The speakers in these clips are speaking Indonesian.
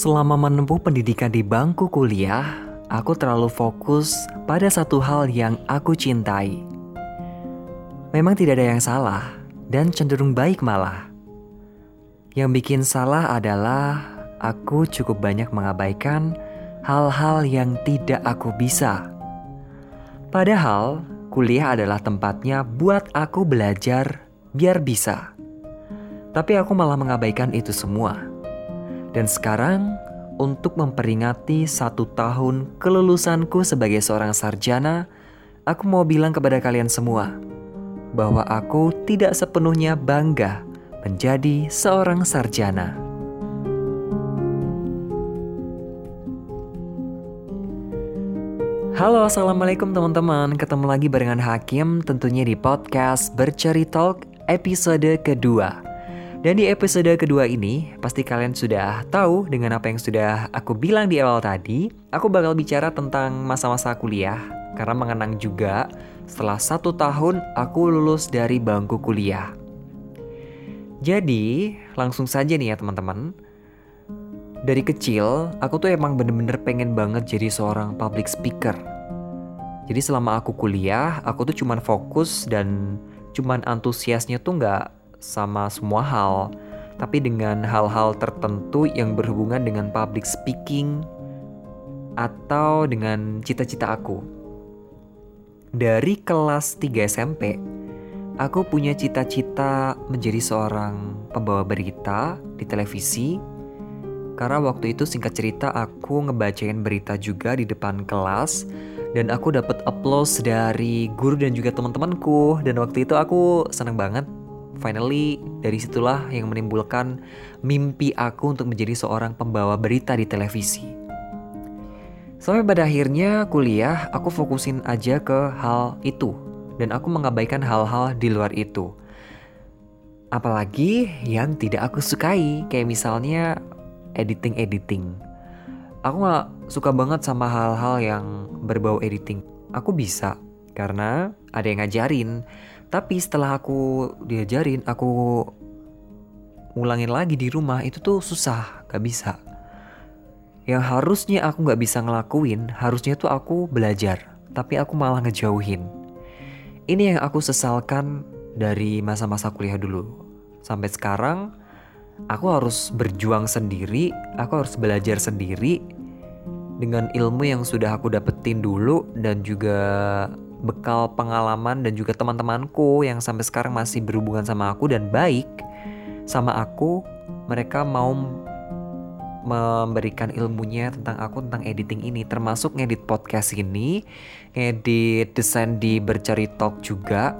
Selama menempuh pendidikan di bangku kuliah, aku terlalu fokus pada satu hal yang aku cintai. Memang tidak ada yang salah dan cenderung baik malah. Yang bikin salah adalah aku cukup banyak mengabaikan hal-hal yang tidak aku bisa. Padahal kuliah adalah tempatnya buat aku belajar biar bisa. Tapi aku malah mengabaikan itu semua. Dan sekarang, untuk memperingati satu tahun kelulusanku sebagai seorang sarjana, aku mau bilang kepada kalian semua bahwa aku tidak sepenuhnya bangga menjadi seorang sarjana. Halo, assalamualaikum teman-teman. Ketemu lagi barengan Hakim, tentunya di podcast Berceri Talk episode kedua. Dan di episode kedua ini, pasti kalian sudah tahu dengan apa yang sudah aku bilang di awal tadi, aku bakal bicara tentang masa-masa kuliah. Karena mengenang juga, setelah satu tahun aku lulus dari bangku kuliah. Jadi, langsung saja nih ya teman-teman. Dari kecil, aku tuh emang bener-bener pengen banget jadi seorang public speaker. Jadi selama aku kuliah, aku tuh cuman fokus dan cuman antusiasnya tuh nggak sama semua hal, tapi dengan hal-hal tertentu yang berhubungan dengan public speaking atau dengan cita-cita aku. Dari kelas 3 SMP, aku punya cita-cita menjadi seorang pembawa berita di televisi. Karena waktu itu singkat cerita aku ngebacain berita juga di depan kelas dan aku dapat applause dari guru dan juga teman-temanku dan waktu itu aku seneng banget Finally, dari situlah yang menimbulkan mimpi aku untuk menjadi seorang pembawa berita di televisi. Sampai pada akhirnya kuliah, aku fokusin aja ke hal itu. Dan aku mengabaikan hal-hal di luar itu. Apalagi yang tidak aku sukai, kayak misalnya editing-editing. Aku gak suka banget sama hal-hal yang berbau editing. Aku bisa, karena ada yang ngajarin tapi setelah aku diajarin, aku ulangin lagi di rumah itu tuh susah, gak bisa. Yang harusnya aku gak bisa ngelakuin, harusnya tuh aku belajar, tapi aku malah ngejauhin. Ini yang aku sesalkan dari masa-masa kuliah dulu. Sampai sekarang, aku harus berjuang sendiri, aku harus belajar sendiri dengan ilmu yang sudah aku dapetin dulu dan juga bekal pengalaman dan juga teman-temanku yang sampai sekarang masih berhubungan sama aku dan baik sama aku, mereka mau memberikan ilmunya tentang aku tentang editing ini termasuk ngedit podcast ini, ngedit desain di bercari talk juga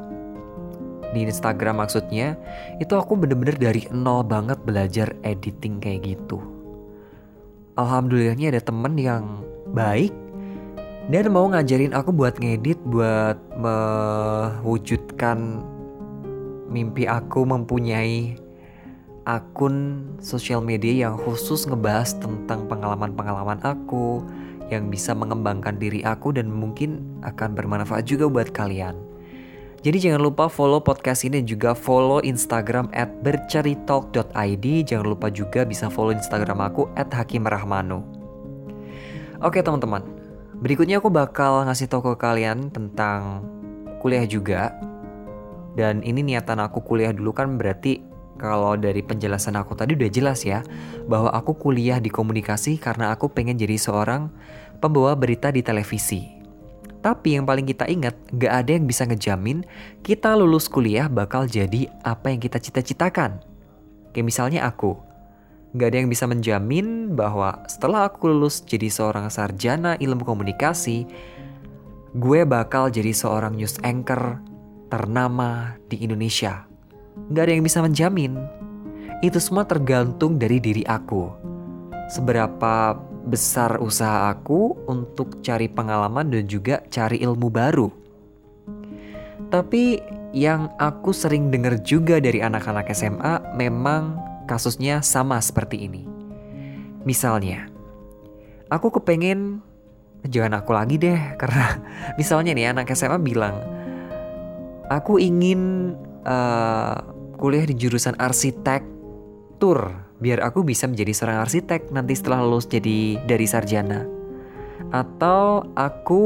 di Instagram maksudnya itu aku bener-bener dari nol banget belajar editing kayak gitu. Alhamdulillahnya ada temen yang baik dan mau ngajarin aku buat ngedit buat mewujudkan mimpi aku mempunyai akun sosial media yang khusus ngebahas tentang pengalaman-pengalaman aku yang bisa mengembangkan diri aku dan mungkin akan bermanfaat juga buat kalian. Jadi jangan lupa follow podcast ini dan juga follow Instagram at berceritalk.id. Jangan lupa juga bisa follow Instagram aku at hakimrahmanu. Oke teman-teman, Berikutnya aku bakal ngasih tau ke kalian tentang kuliah juga. Dan ini niatan aku kuliah dulu kan berarti kalau dari penjelasan aku tadi udah jelas ya bahwa aku kuliah di komunikasi karena aku pengen jadi seorang pembawa berita di televisi. Tapi yang paling kita ingat, gak ada yang bisa ngejamin kita lulus kuliah bakal jadi apa yang kita cita-citakan. Kayak misalnya aku, Gak ada yang bisa menjamin bahwa setelah aku lulus jadi seorang sarjana ilmu komunikasi, gue bakal jadi seorang news anchor ternama di Indonesia. Gak ada yang bisa menjamin. Itu semua tergantung dari diri aku. Seberapa besar usaha aku untuk cari pengalaman dan juga cari ilmu baru. Tapi yang aku sering dengar juga dari anak-anak SMA memang kasusnya sama seperti ini. Misalnya, aku kepengen jangan aku lagi deh karena misalnya nih anak SMA bilang aku ingin uh, kuliah di jurusan arsitektur biar aku bisa menjadi seorang arsitek nanti setelah lulus jadi dari sarjana. Atau aku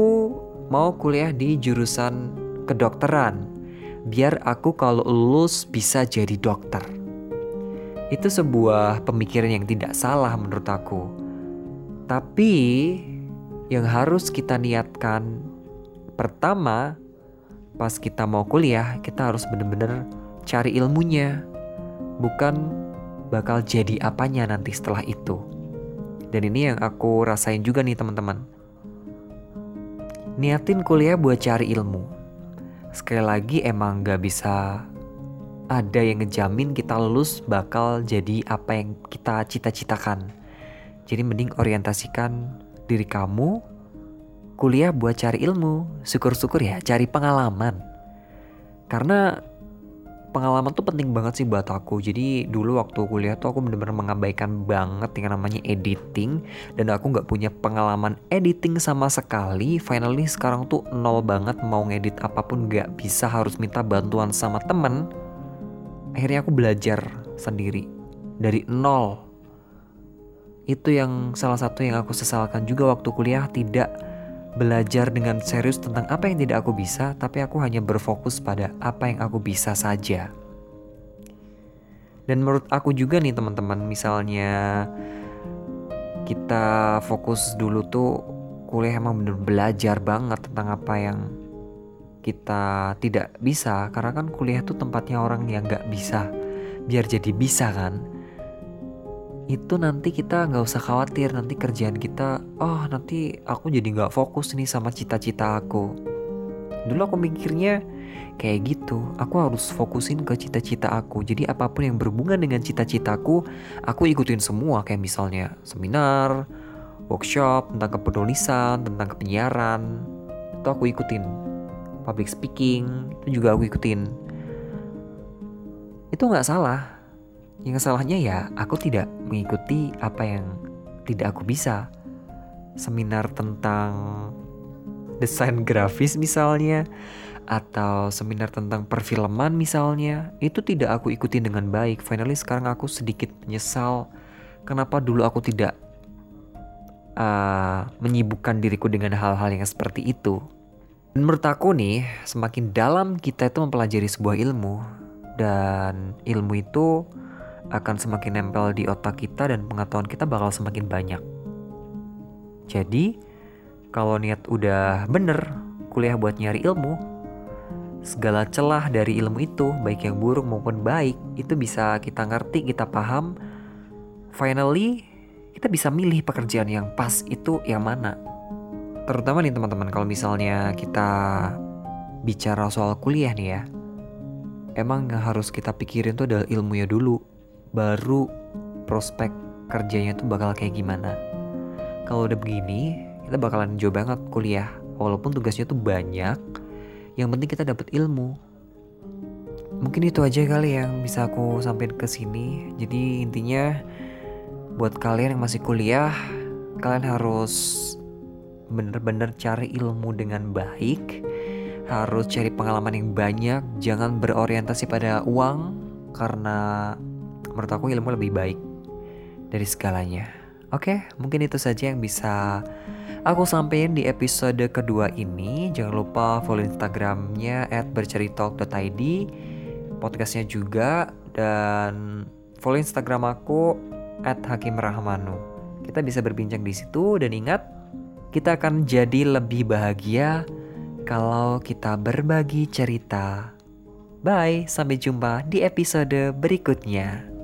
mau kuliah di jurusan kedokteran, biar aku kalau lulus bisa jadi dokter. Itu sebuah pemikiran yang tidak salah menurut aku. Tapi yang harus kita niatkan pertama pas kita mau kuliah, kita harus benar-benar cari ilmunya. Bukan bakal jadi apanya nanti setelah itu. Dan ini yang aku rasain juga nih teman-teman. Niatin kuliah buat cari ilmu. Sekali lagi emang gak bisa ada yang ngejamin kita lulus bakal jadi apa yang kita cita-citakan. Jadi mending orientasikan diri kamu kuliah buat cari ilmu. Syukur-syukur ya cari pengalaman. Karena pengalaman tuh penting banget sih buat aku. Jadi dulu waktu kuliah tuh aku bener-bener mengabaikan banget yang namanya editing dan aku nggak punya pengalaman editing sama sekali. Finally sekarang tuh nol banget mau ngedit apa pun nggak bisa harus minta bantuan sama temen. Akhirnya aku belajar sendiri dari nol. Itu yang salah satu yang aku sesalkan juga waktu kuliah tidak belajar dengan serius tentang apa yang tidak aku bisa, tapi aku hanya berfokus pada apa yang aku bisa saja. Dan menurut aku juga nih teman-teman, misalnya kita fokus dulu tuh kuliah emang bener belajar banget tentang apa yang kita tidak bisa karena kan kuliah tuh tempatnya orang yang gak bisa. Biar jadi bisa kan? Itu nanti kita nggak usah khawatir nanti kerjaan kita oh nanti aku jadi nggak fokus nih sama cita-cita aku. Dulu aku mikirnya kayak gitu aku harus fokusin ke cita-cita aku. Jadi apa pun yang berhubungan dengan cita-citaku aku ikutin semua. Kayak misalnya seminar workshop tentang kepenulisan tentang penyiaran itu aku ikutin public speaking itu juga aku ikutin itu nggak salah yang salahnya ya aku tidak mengikuti apa yang tidak aku bisa. Seminar tentang desain grafis misalnya atau seminar tentang perfilman misalnya itu tidak aku ikuti dengan baik. Finally sekarang aku sedikit menyesal kenapa dulu aku tidak uh, menyibukkan diriku dengan hal-hal yang seperti itu. Dan menurut aku nih, semakin dalam kita itu mempelajari sebuah ilmu dan ilmu itu akan semakin nempel di otak kita dan pengetahuan kita bakal semakin banyak. Jadi, kalau niat udah bener kuliah buat nyari ilmu, segala celah dari ilmu itu, baik yang buruk maupun baik, itu bisa kita ngerti, kita paham. Finally, kita bisa milih pekerjaan yang pas itu yang mana. Terutama nih teman-teman, kalau misalnya kita bicara soal kuliah nih ya, emang yang harus kita pikirin tuh adalah ilmunya dulu baru prospek kerjanya tuh bakal kayak gimana. Kalau udah begini, kita bakalan jauh banget kuliah. Walaupun tugasnya tuh banyak, yang penting kita dapat ilmu. Mungkin itu aja kali yang bisa aku sampaikan ke sini. Jadi intinya buat kalian yang masih kuliah, kalian harus bener-bener cari ilmu dengan baik. Harus cari pengalaman yang banyak, jangan berorientasi pada uang karena menurut aku ilmu lebih baik dari segalanya. Oke, mungkin itu saja yang bisa aku sampaikan di episode kedua ini. Jangan lupa follow Instagramnya @berceritalk.id, podcastnya juga, dan follow Instagram aku @hakimrahmanu. Kita bisa berbincang di situ dan ingat, kita akan jadi lebih bahagia kalau kita berbagi cerita. Bye, sampai jumpa di episode berikutnya.